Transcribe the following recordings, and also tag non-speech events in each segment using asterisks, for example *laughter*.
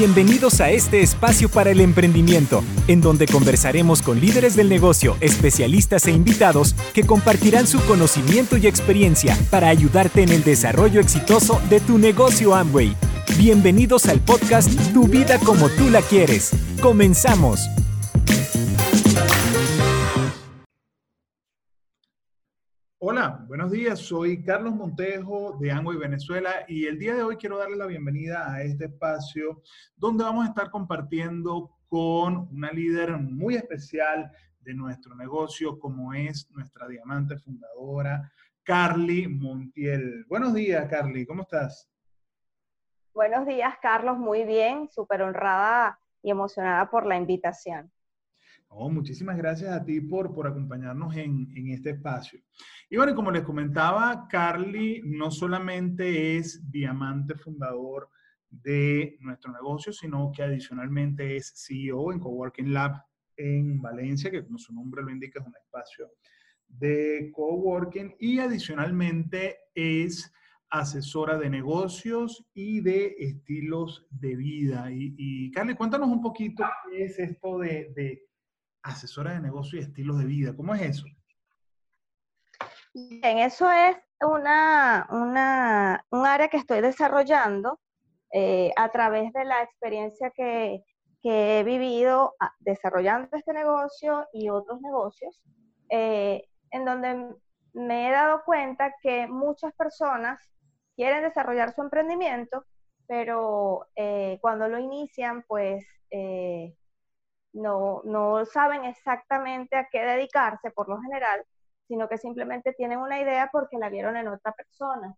Bienvenidos a este espacio para el emprendimiento, en donde conversaremos con líderes del negocio, especialistas e invitados que compartirán su conocimiento y experiencia para ayudarte en el desarrollo exitoso de tu negocio Amway. Bienvenidos al podcast Tu vida como tú la quieres. Comenzamos. Buenos días. Soy Carlos Montejo de Amway Venezuela y el día de hoy quiero darle la bienvenida a este espacio donde vamos a estar compartiendo con una líder muy especial de nuestro negocio como es nuestra diamante fundadora, Carly Montiel. Buenos días, Carly, ¿cómo estás? Buenos días, Carlos, muy bien, súper honrada y emocionada por la invitación. Oh, muchísimas gracias a ti por, por acompañarnos en, en, este espacio. Y bueno, como les comentaba, Carly no solamente es diamante fundador de nuestro negocio, sino que adicionalmente es CEO en Coworking Lab en Valencia, que como su nombre lo indica es un espacio de coworking y adicionalmente es asesora de negocios y de estilos de vida. Y, Carly, cuéntanos un poquito qué es esto de asesora de negocio y estilos de vida. ¿Cómo es eso? Bien, eso es una, una, un área que estoy desarrollando eh, a través de la experiencia que, que, he vivido ah, desarrollando este negocio y otros negocios, eh, en donde me he dado cuenta que muchas personas quieren desarrollar su emprendimiento, pero eh, cuando lo inician, pues no, no saben exactamente a qué dedicarse por lo general, sino que simplemente tienen una idea porque la vieron en otra persona.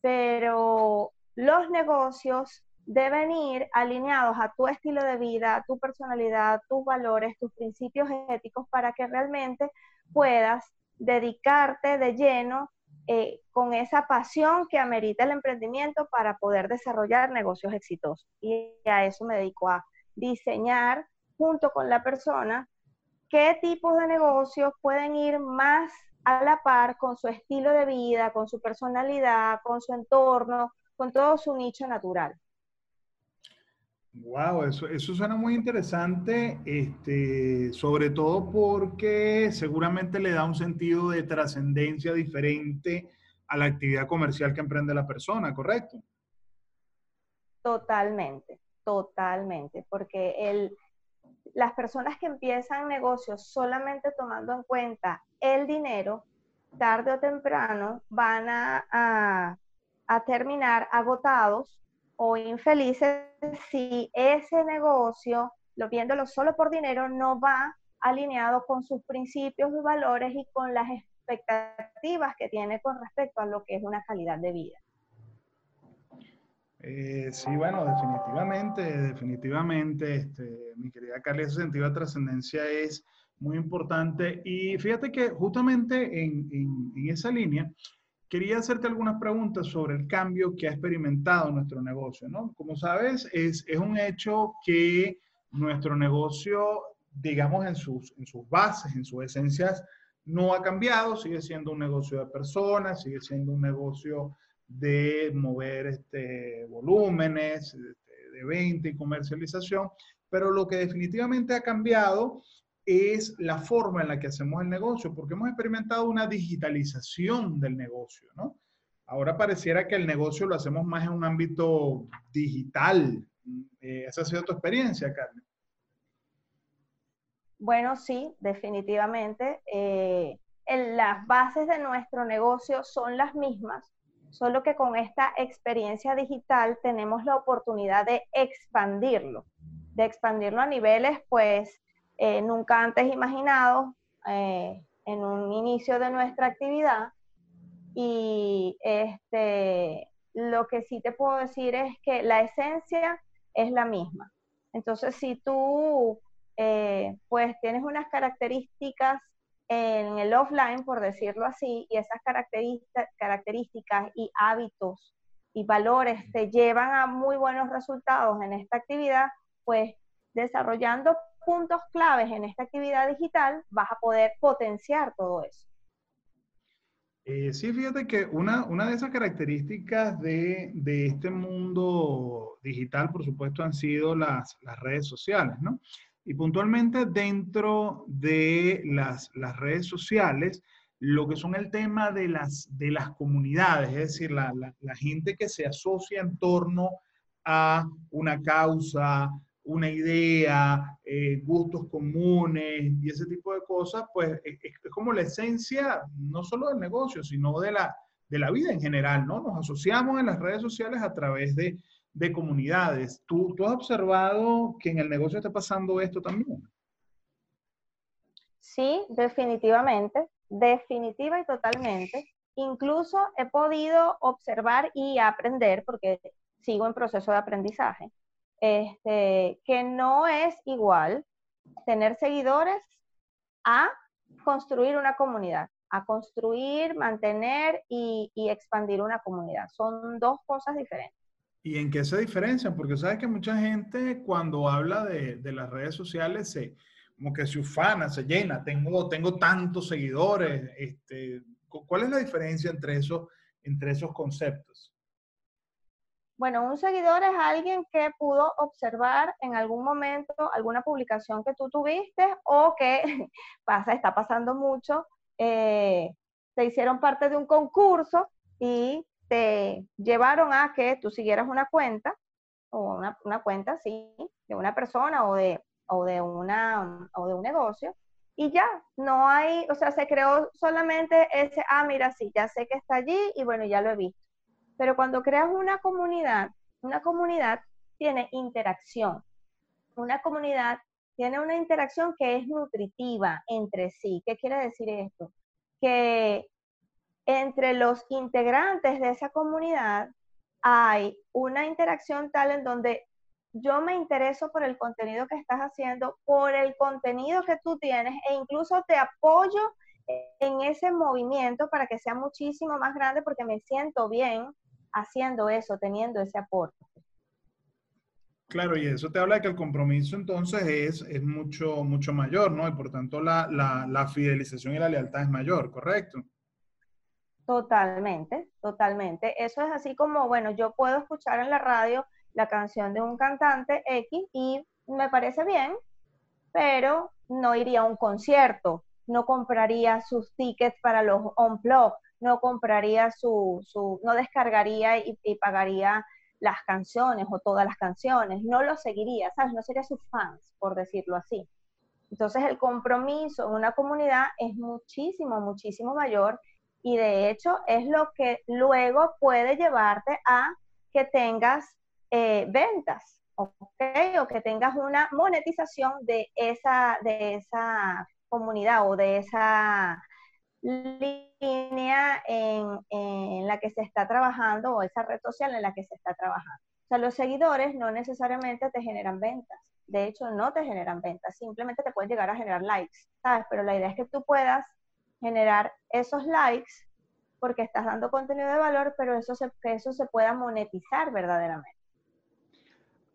Pero los negocios deben ir alineados a tu estilo de vida, a tu personalidad, tus valores, tus principios éticos para que realmente puedas dedicarte de lleno eh, con esa pasión que amerita el emprendimiento para poder desarrollar negocios exitosos. Y a eso me dedico a diseñar junto con la persona qué tipos de negocios pueden ir más a la par con su estilo de vida, con su personalidad, con su entorno, con todo su nicho natural. Wow, eso, eso suena muy interesante, este, sobre todo porque seguramente le da un sentido de trascendencia diferente a la actividad comercial que emprende la persona, ¿correcto? Totalmente, totalmente, porque el, las personas que empiezan negocios solamente tomando en cuenta el dinero, tarde o temprano van a, a, terminar agotados o infelices si ese negocio, lo viéndolo solo por dinero, no va alineado con sus principios y valores y con las expectativas que tiene con respecto a lo que es una calidad de vida. Eh, sí, bueno, definitivamente, definitivamente, este, mi querida Carly, ese sentido de trascendencia es muy importante. Y fíjate que justamente en, esa línea, quería hacerte algunas preguntas sobre el cambio que ha experimentado nuestro negocio, ¿no? Como sabes, es, un hecho que nuestro negocio, digamos, en sus bases, en sus esencias, no ha cambiado, sigue siendo un negocio de personas, sigue siendo un negocio de mover este, volúmenes de venta y comercialización, pero lo que definitivamente ha cambiado es la forma en la que hacemos el negocio, porque hemos experimentado una digitalización del negocio, ¿no? Ahora pareciera que el negocio lo hacemos más en un ámbito digital. Eh, ¿Esa ha sido tu experiencia, Carmen? Bueno, sí, definitivamente. Eh, en las bases de nuestro negocio son las mismas, solo que con esta experiencia digital tenemos la oportunidad de expandirlo, de expandirlo a niveles pues eh, nunca antes imaginados eh, en un inicio de nuestra actividad. Y este, lo que sí te puedo decir es que la esencia es la misma. Entonces, si tú eh, pues tienes unas características en el offline, por decirlo así, y esas características y hábitos y valores te llevan a muy buenos resultados en esta actividad, pues desarrollando puntos claves en esta actividad digital vas a poder potenciar todo eso. Eh, sí, fíjate que una, una de esas características de, de, este mundo digital, por supuesto, han sido las, las, redes sociales, ¿no? Y puntualmente dentro de las, las redes sociales, lo que son el tema de las, de las comunidades, es decir, la, la, gente que se asocia en torno a una causa, una idea, eh, gustos comunes y ese tipo de cosas, pues es, es, como la esencia no solo del negocio, sino de la, de la vida en general, ¿no? Nos asociamos en las redes sociales a través de, de comunidades. ¿Tú, ¿Tú has observado que en el negocio está pasando esto también? Sí, definitivamente, definitiva y totalmente. Incluso he podido observar y aprender, porque sigo en proceso de aprendizaje, este, que no es igual tener seguidores a construir una comunidad, a construir, mantener y, expandir una comunidad. Son dos cosas diferentes. ¿Y en qué se diferencian? Porque sabes que mucha gente cuando habla de, de las redes sociales se como que se ufana, se llena, tengo, tengo tantos seguidores. Este, ¿Cuál es la diferencia entre, eso, entre esos conceptos? Bueno, un seguidor es alguien que pudo observar en algún momento alguna publicación que tú tuviste o que *laughs* pasa, está pasando mucho, eh, hicieron parte de un concurso y te llevaron a que tú siguieras una cuenta, o una, una cuenta, sí, de una persona o de, o, de una, o de un negocio, y ya, no hay, o sea, se creó solamente ese, ah, mira, sí, ya sé que está allí y bueno, ya lo he visto pero cuando creas una comunidad, una comunidad tiene interacción. Una comunidad tiene una interacción que es nutritiva entre sí. ¿Qué quiere decir esto? Que entre los integrantes de esa comunidad hay una interacción tal en donde yo me intereso por el contenido que estás haciendo, por el contenido que tú tienes e incluso te apoyo en ese movimiento para que sea muchísimo más grande porque me siento bien haciendo eso, teniendo ese aporte. Claro, y eso te habla de que el compromiso entonces es, es mucho, mucho mayor, ¿no? Y por tanto la, la, la fidelización y la lealtad es mayor, ¿correcto? Totalmente, totalmente. Eso es así como, bueno, yo puedo escuchar en la radio la canción de un cantante X y me parece bien, pero no iría a un concierto, no compraría sus tickets para los on-blog, no compraría su, su no descargaría y, pagaría las canciones o todas las canciones, no lo seguiría, ¿sabes? No sería sus fans, por decirlo así. Entonces el compromiso en una comunidad es muchísimo, muchísimo mayor y de hecho es lo que luego puede llevarte a que tengas eh, ventas, ¿ok? O que tengas una monetización de esa, de esa comunidad o de esa línea en, en, la que se está trabajando o esa red social en la que se está trabajando. O sea, los seguidores no necesariamente te generan ventas. De hecho, no te generan ventas. Simplemente te pueden llegar a generar likes, ¿sabes? Pero la idea es que tú puedas generar esos likes porque estás dando contenido de valor, pero eso se, que eso se pueda monetizar verdaderamente.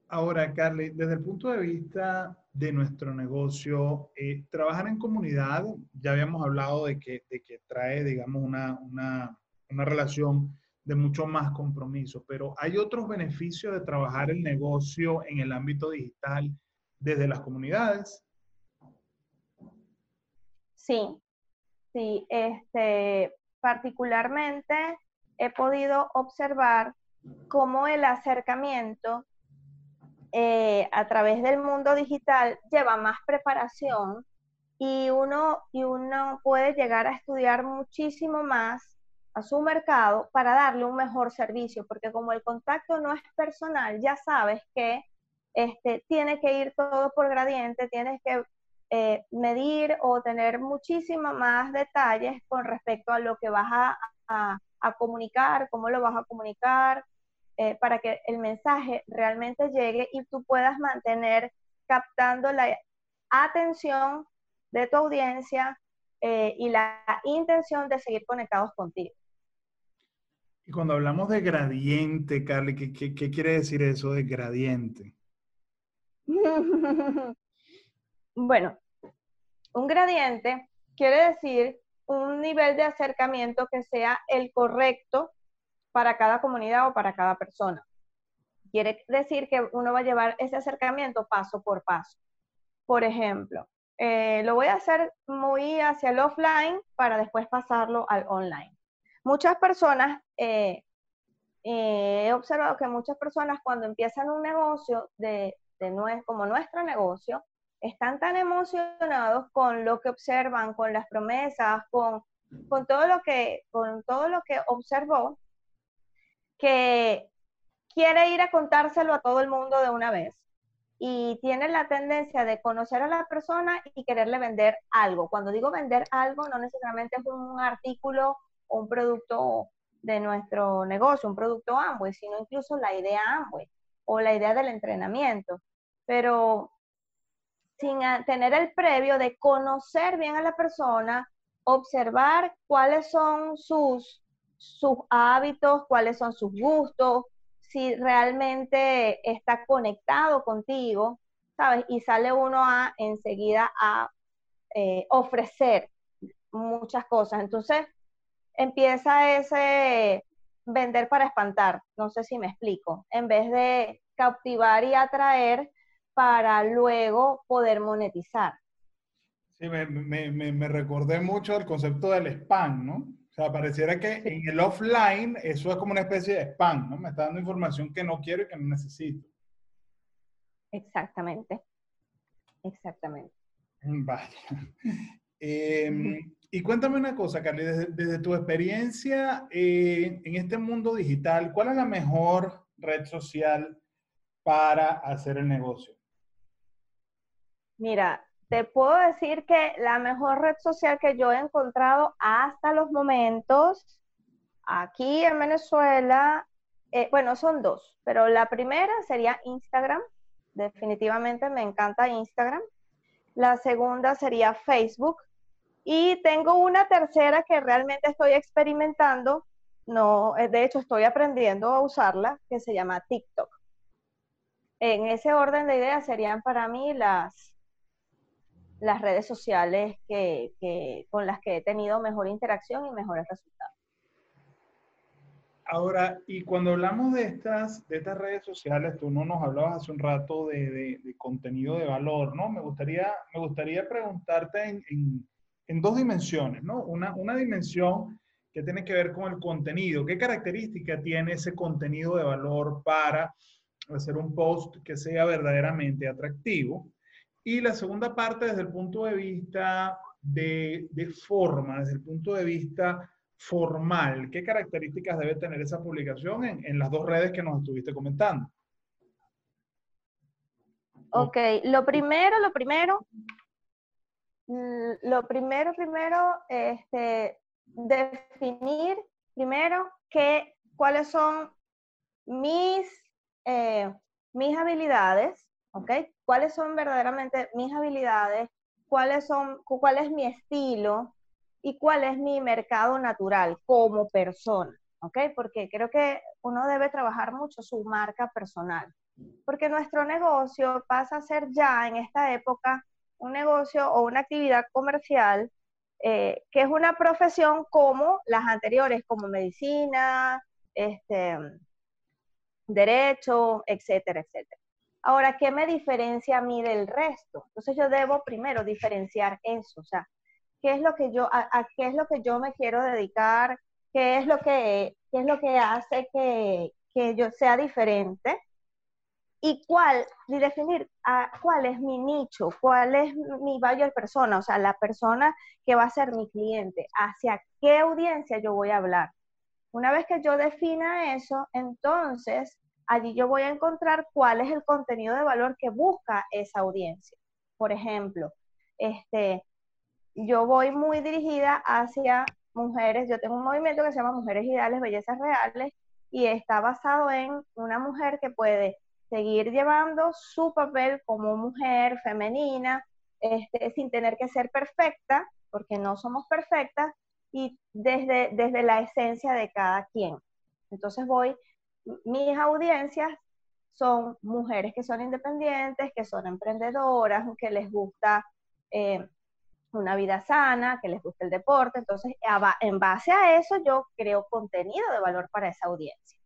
Ahora, Carly, desde el punto de vista de nuestro negocio, eh, trabajar en comunidad, ya habíamos hablado de que, de que trae, digamos, una, una, una, relación de mucho más compromiso, pero ¿hay otros beneficios de trabajar el negocio en el ámbito digital desde las comunidades? Sí, sí, este, particularmente he podido observar cómo el acercamiento eh, a través del mundo digital lleva más preparación y uno, y uno puede llegar a estudiar muchísimo más a su mercado para darle un mejor servicio, porque como el contacto no es personal, ya sabes que este, tiene que ir todo por gradiente, tienes que eh, medir o tener muchísimo más detalles con respecto a lo que vas a, a, a comunicar, cómo lo vas a comunicar, eh, para que el mensaje realmente llegue y tú puedas mantener captando la atención de tu audiencia eh, y la intención de seguir conectados contigo. Y cuando hablamos de gradiente, Carly, ¿qué, qué, qué quiere decir eso de gradiente? *laughs* bueno, un gradiente quiere decir un nivel de acercamiento que sea el correcto para cada comunidad o para cada persona. Quiere decir que uno va a llevar ese acercamiento paso por paso. Por ejemplo, eh, lo voy a hacer muy hacia el offline para después pasarlo al online. Muchas personas, eh, eh, he observado que muchas personas cuando empiezan un negocio de, de como nuestro negocio, están tan emocionados con lo que observan, con las promesas, con, con, todo, lo que, con todo lo que observó, que quiere ir a contárselo a todo el mundo de una vez y tiene la tendencia de conocer a la persona y quererle vender algo. Cuando digo vender algo, no necesariamente es un artículo o un producto de nuestro negocio, un producto Amway, sino incluso la idea Amway o la idea del entrenamiento. Pero sin tener el previo de conocer bien a la persona, observar cuáles son sus, sus hábitos, cuáles son sus gustos, si realmente está conectado contigo, ¿sabes? Y sale uno a enseguida a eh, ofrecer muchas cosas. Entonces, empieza ese vender para espantar, no sé si me explico, en vez de cautivar y atraer para luego poder monetizar. Sí, me, me, me, recordé mucho el concepto del spam, ¿no? O sea, pareciera que en el offline eso es como una especie de spam, ¿no? Me está dando información que no quiero y que no necesito. Exactamente. Exactamente. Vaya. Em, y cuéntame una cosa, Carly, desde, tu experiencia eh, en este mundo digital, ¿cuál es la mejor red social para hacer el negocio? Mira, te puedo decir que la mejor red social que yo he encontrado hasta los momentos aquí en Venezuela, eh, bueno, son dos, pero la primera sería Instagram. Definitivamente me encanta Instagram. La segunda sería Facebook. Y tengo una tercera que realmente estoy experimentando, no, eh, de hecho estoy aprendiendo a usarla, que se llama TikTok. En ese orden de ideas serían para mí las, las redes sociales que, con las que he tenido mejor interacción y mejores resultados. Ahora, y cuando hablamos de estas, de estas redes sociales, tú no nos hablabas hace un rato de, contenido de valor, ¿no? Me gustaría, me gustaría preguntarte en, dos dimensiones, ¿no? Una, una dimensión que tiene que ver con el contenido. ¿Qué característica tiene ese contenido de valor para hacer un post que sea verdaderamente atractivo? Y la segunda parte desde el punto de vista de, forma, desde el punto de vista formal, ¿qué características debe tener esa publicación en, las dos redes que nos estuviste comentando? Ok, lo primero, lo primero, mm, lo primero, primero, este, definir primero qué, cuáles son mis, eh, mis habilidades, ¿ok? ¿Cuáles son verdaderamente mis habilidades? ¿Cuáles son, cuál es mi estilo? ¿Y cuál es mi mercado natural como persona? ¿Ok? Porque creo que uno debe trabajar mucho su marca personal. Porque nuestro negocio pasa a ser ya en esta época un negocio o una actividad comercial eh, que es una profesión como las anteriores, como medicina, este, derecho, etcétera, etcétera. Ahora, ¿qué me diferencia a mí del resto? Entonces yo debo primero diferenciar eso, o sea, ¿qué es lo que yo, a, qué es lo que yo me quiero dedicar? ¿Qué es lo que, es lo que hace que, yo sea diferente? y cuál, y definir cuál es mi nicho, cuál es mi buyer persona, o sea, la persona que va a ser mi cliente, hacia qué audiencia yo voy a hablar. Una vez que yo defina eso, entonces allí yo voy a encontrar cuál es el contenido de valor que busca esa audiencia. Por ejemplo, este, yo voy muy dirigida hacia mujeres, yo tengo un movimiento que se llama Mujeres Ideales, Bellezas Reales, y está basado en una mujer que puede seguir llevando su papel como mujer femenina, este, sin tener que ser perfecta, porque no somos perfectas, y desde, desde la esencia de cada quien. Entonces voy mis audiencias son mujeres que son independientes, que son emprendedoras, que les gusta eh, una vida sana, que les guste el deporte. Entonces, en base a eso, yo creo contenido de valor para esa audiencia.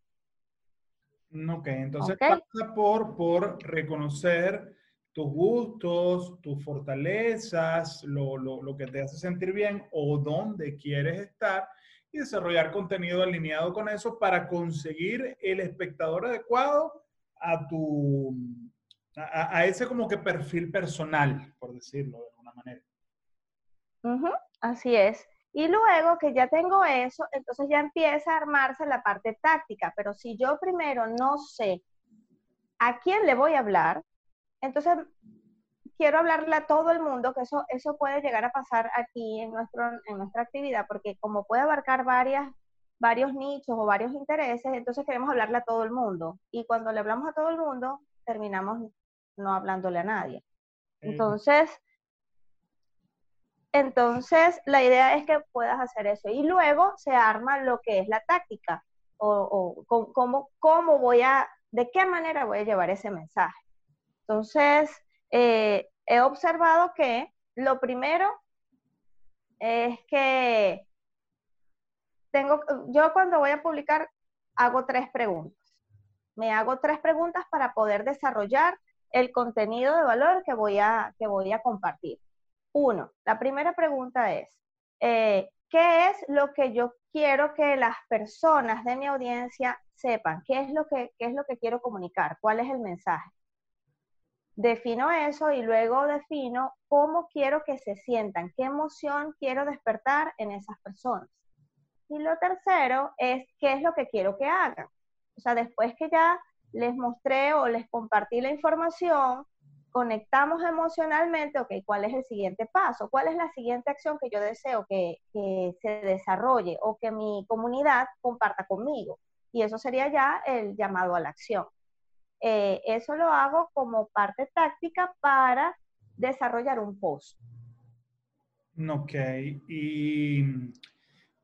Ok, entonces pasa por, por reconocer tus gustos, tus fortalezas, lo, lo, lo, que te hace sentir bien o dónde quieres estar y desarrollar contenido alineado con eso para conseguir el espectador adecuado a tu, a, ese como que perfil personal, por decirlo de alguna manera. así es. Y luego que ya tengo eso, entonces ya empieza a armarse la parte táctica. Pero si yo primero no sé a quién le voy a hablar, entonces, quiero hablarle a todo el mundo, que eso, eso puede llegar a pasar aquí en, nuestro, en nuestra actividad, porque como puede abarcar varias, varios nichos o varios intereses, entonces queremos hablarle a todo el mundo. Y cuando le hablamos a todo el mundo, terminamos no hablándole a nadie. Entonces, entonces la idea es que puedas hacer eso. Y luego se arma lo que es la táctica, o, o cómo, cómo voy a, de qué manera voy a llevar ese mensaje. Entonces, eh, he observado que lo primero es que tengo, yo cuando voy a publicar hago tres preguntas. Me hago tres preguntas para poder desarrollar el contenido de valor que voy a, que voy a compartir. Uno, la primera pregunta es, eh, ¿qué es lo que yo quiero que las personas de mi audiencia sepan? ¿Qué es lo que, qué es lo que quiero comunicar? ¿Cuál es el mensaje? Defino eso y luego defino cómo quiero que se sientan, qué emoción quiero despertar en esas personas. Y lo tercero es qué es lo que quiero que hagan. O sea, después que ya les mostré o les compartí la información, conectamos emocionalmente, ok, ¿cuál es el siguiente paso? ¿Cuál es la siguiente acción que yo deseo que, que se desarrolle o que mi comunidad comparta conmigo? Y eso sería ya el llamado a la acción. Eh, eso lo hago como parte táctica para desarrollar un post. Ok, y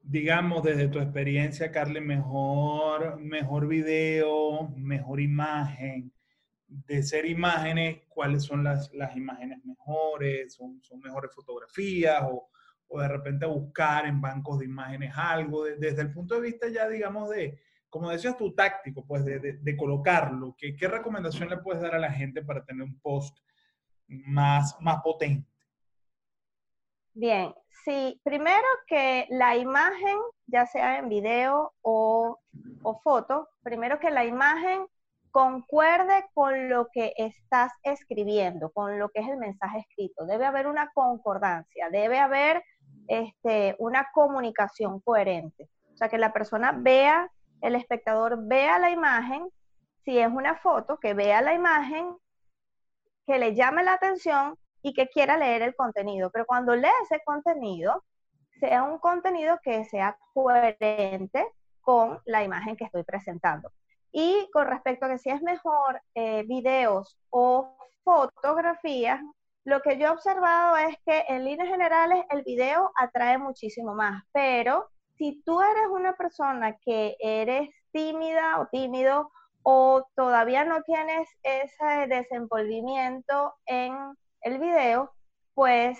digamos desde tu experiencia, Carly, mejor, mejor video, mejor imagen, de ser imágenes, ¿cuáles son las, imágenes mejores? ¿Son, ¿Son, mejores fotografías? O, o, de repente buscar en bancos de imágenes algo? desde el punto de vista ya, digamos, de, como decías tú, táctico, pues de, colocarlo. ¿Qué, ¿Qué, recomendación le puedes dar a la gente para tener un post más, más potente? Bien, sí, primero que la imagen, ya sea en video o, o foto, primero que la imagen concuerde con lo que estás escribiendo, con lo que es el mensaje escrito. Debe haber una concordancia, debe haber este, una comunicación coherente. O sea, que la persona vea el espectador vea la imagen, si es una foto, que vea la imagen, que le llame la atención y que quiera leer el contenido. Pero cuando lee ese contenido, sea un contenido que sea coherente con la imagen que estoy presentando. Y con respecto a que si es mejor eh, videos o fotografías, lo que yo he observado es que en líneas generales el video atrae muchísimo más, pero si tú eres una persona que eres tímida o tímido o todavía no tienes ese desenvolvimiento en el video, pues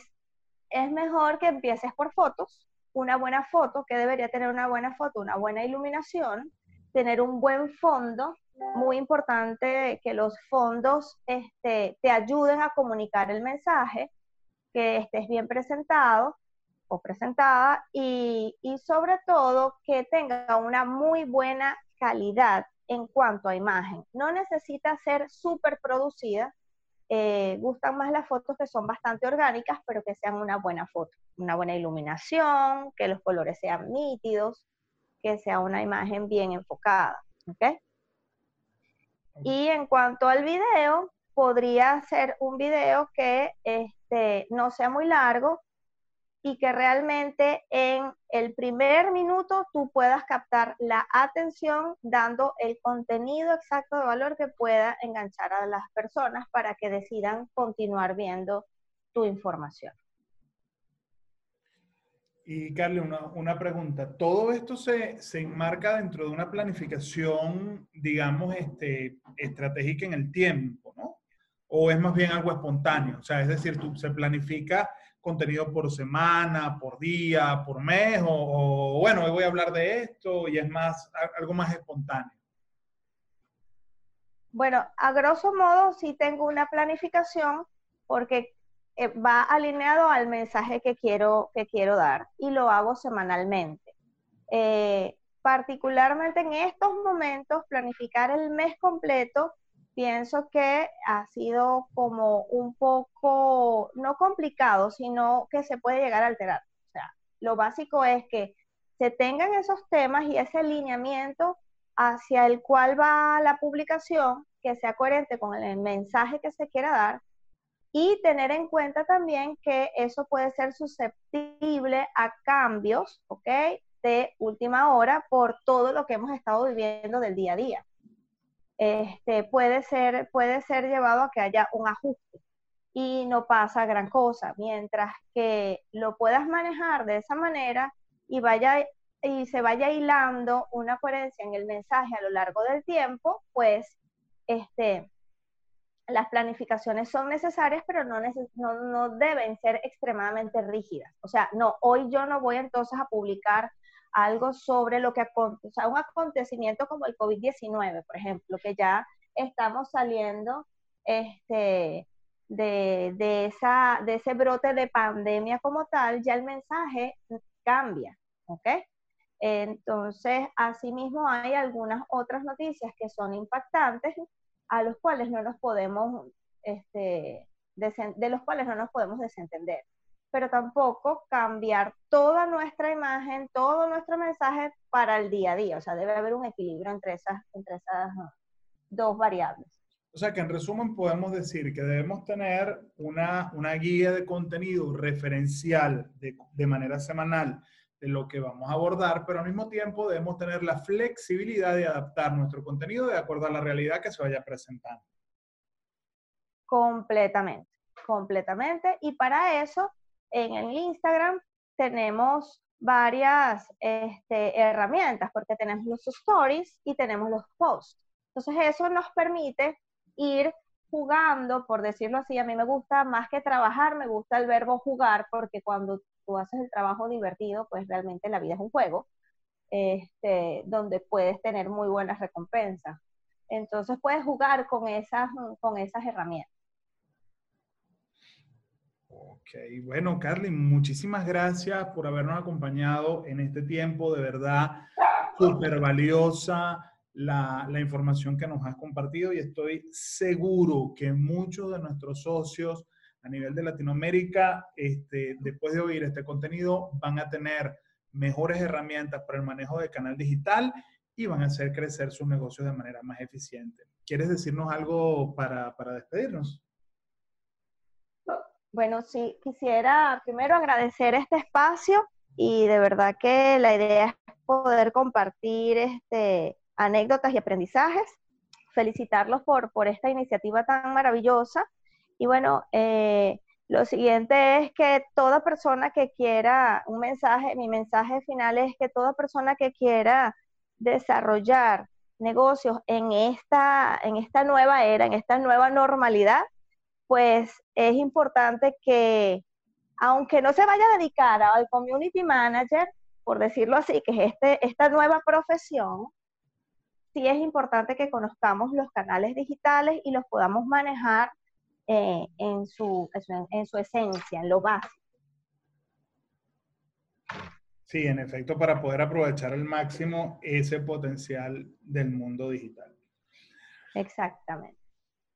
es mejor que empieces por fotos, una buena foto, que debería tener una buena foto, una buena iluminación, tener un buen fondo, muy importante que los fondos este, te ayuden a comunicar el mensaje, que estés bien presentado, presentada y, sobre todo que tenga una muy buena calidad en cuanto a imagen. No necesita ser súper producida. Eh, gustan más las fotos que son bastante orgánicas, pero que sean una buena foto, una buena iluminación, que los colores sean nítidos, que sea una imagen bien enfocada. Y en cuanto al video, podría ser un video que este, no sea muy largo, y que realmente en el primer minuto tú puedas captar la atención dando el contenido exacto de valor que pueda enganchar a las personas para que decidan continuar viendo tu información. Y Carly, una, una pregunta. ¿Todo esto se, se, enmarca dentro de una planificación, digamos, este, estratégica en el tiempo, ¿no? ¿O es más bien algo espontáneo? O sea, es decir, tú, se planifica contenido por semana, por día, por mes, o, bueno, hoy voy a hablar de esto y es más, algo más espontáneo? Bueno, a grosso modo sí tengo una planificación porque eh, va alineado al mensaje que quiero, que quiero dar y lo hago semanalmente. Eh, particularmente en estos momentos, planificar el mes completo pienso que ha sido como un poco, no complicado, sino que se puede llegar a alterar. O sea, lo básico es que se tengan esos temas y ese alineamiento hacia el cual va la publicación, que sea coherente con el mensaje que se quiera dar y tener en cuenta también que eso puede ser susceptible a cambios, ¿ok? De última hora por todo lo que hemos estado viviendo del día a día este, puede, ser, puede ser llevado a que haya un ajuste y no pasa gran cosa, mientras que lo puedas manejar de esa manera y vaya y se vaya hilando una coherencia en el mensaje a lo largo del tiempo, pues este, las planificaciones son necesarias, pero no, no, no, deben ser extremadamente rígidas. O sea, no, hoy yo no voy entonces a publicar algo sobre lo que o sea, un acontecimiento como el COVID-19, por ejemplo, que ya estamos saliendo este, de, esa, de ese brote de pandemia como tal, ya el mensaje cambia, ¿ok? Entonces, asimismo hay algunas otras noticias que son impactantes a los cuales no nos podemos, este, de los cuales no nos podemos desentender pero tampoco cambiar toda nuestra imagen, todo nuestro mensaje para el día a día. O sea, debe haber un equilibrio entre esas, entre esas dos variables. O sea que en resumen podemos decir que debemos tener una, una guía de contenido referencial de, de manera semanal de lo que vamos a abordar, pero al mismo tiempo debemos tener la flexibilidad de adaptar nuestro contenido de acuerdo a la realidad que se vaya presentando. Completamente, completamente. Y para eso en el Instagram tenemos varias este, herramientas, porque tenemos los stories y tenemos los posts. Entonces eso nos permite ir jugando, por decirlo así, a mí me gusta más que trabajar, me gusta el verbo jugar, porque cuando tú haces el trabajo divertido, pues realmente la vida es un juego, este, donde puedes tener muy buenas recompensas. Entonces puedes jugar con esas, con esas herramientas. Ok, bueno, Carly, muchísimas gracias por habernos acompañado en este tiempo. De verdad, súper valiosa la, la, información que nos has compartido y estoy seguro que muchos de nuestros socios a nivel de Latinoamérica, este, después de oír este contenido, van a tener mejores herramientas para el manejo del canal digital y van a hacer crecer sus negocios de manera más eficiente. ¿Quieres decirnos algo para, para despedirnos? Bueno, sí, quisiera primero agradecer este espacio y de verdad que la idea es poder compartir este, anécdotas y aprendizajes, felicitarlos por, por esta iniciativa tan maravillosa. Y bueno, eh, lo siguiente es que toda persona que quiera, un mensaje, mi mensaje final es que toda persona que quiera desarrollar negocios en esta, en esta nueva era, en esta nueva normalidad, pues es importante que, aunque no se vaya a dedicar al community manager, por decirlo así, que es este, esta nueva profesión, sí es importante que conozcamos los canales digitales y los podamos manejar eh, en, su, en su esencia, en lo básico. Sí, en efecto, para poder aprovechar al máximo ese potencial del mundo digital. Exactamente.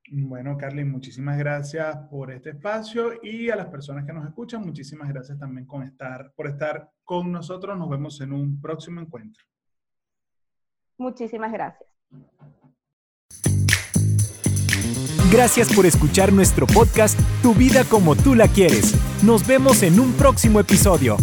Bueno, Carly, muchísimas gracias por este espacio y a las personas que nos escuchan, muchísimas gracias también con estar, por estar con nosotros. Nos vemos en un próximo encuentro. Muchísimas gracias. Gracias por escuchar nuestro podcast Tu vida como tú la quieres. Nos vemos en un próximo episodio.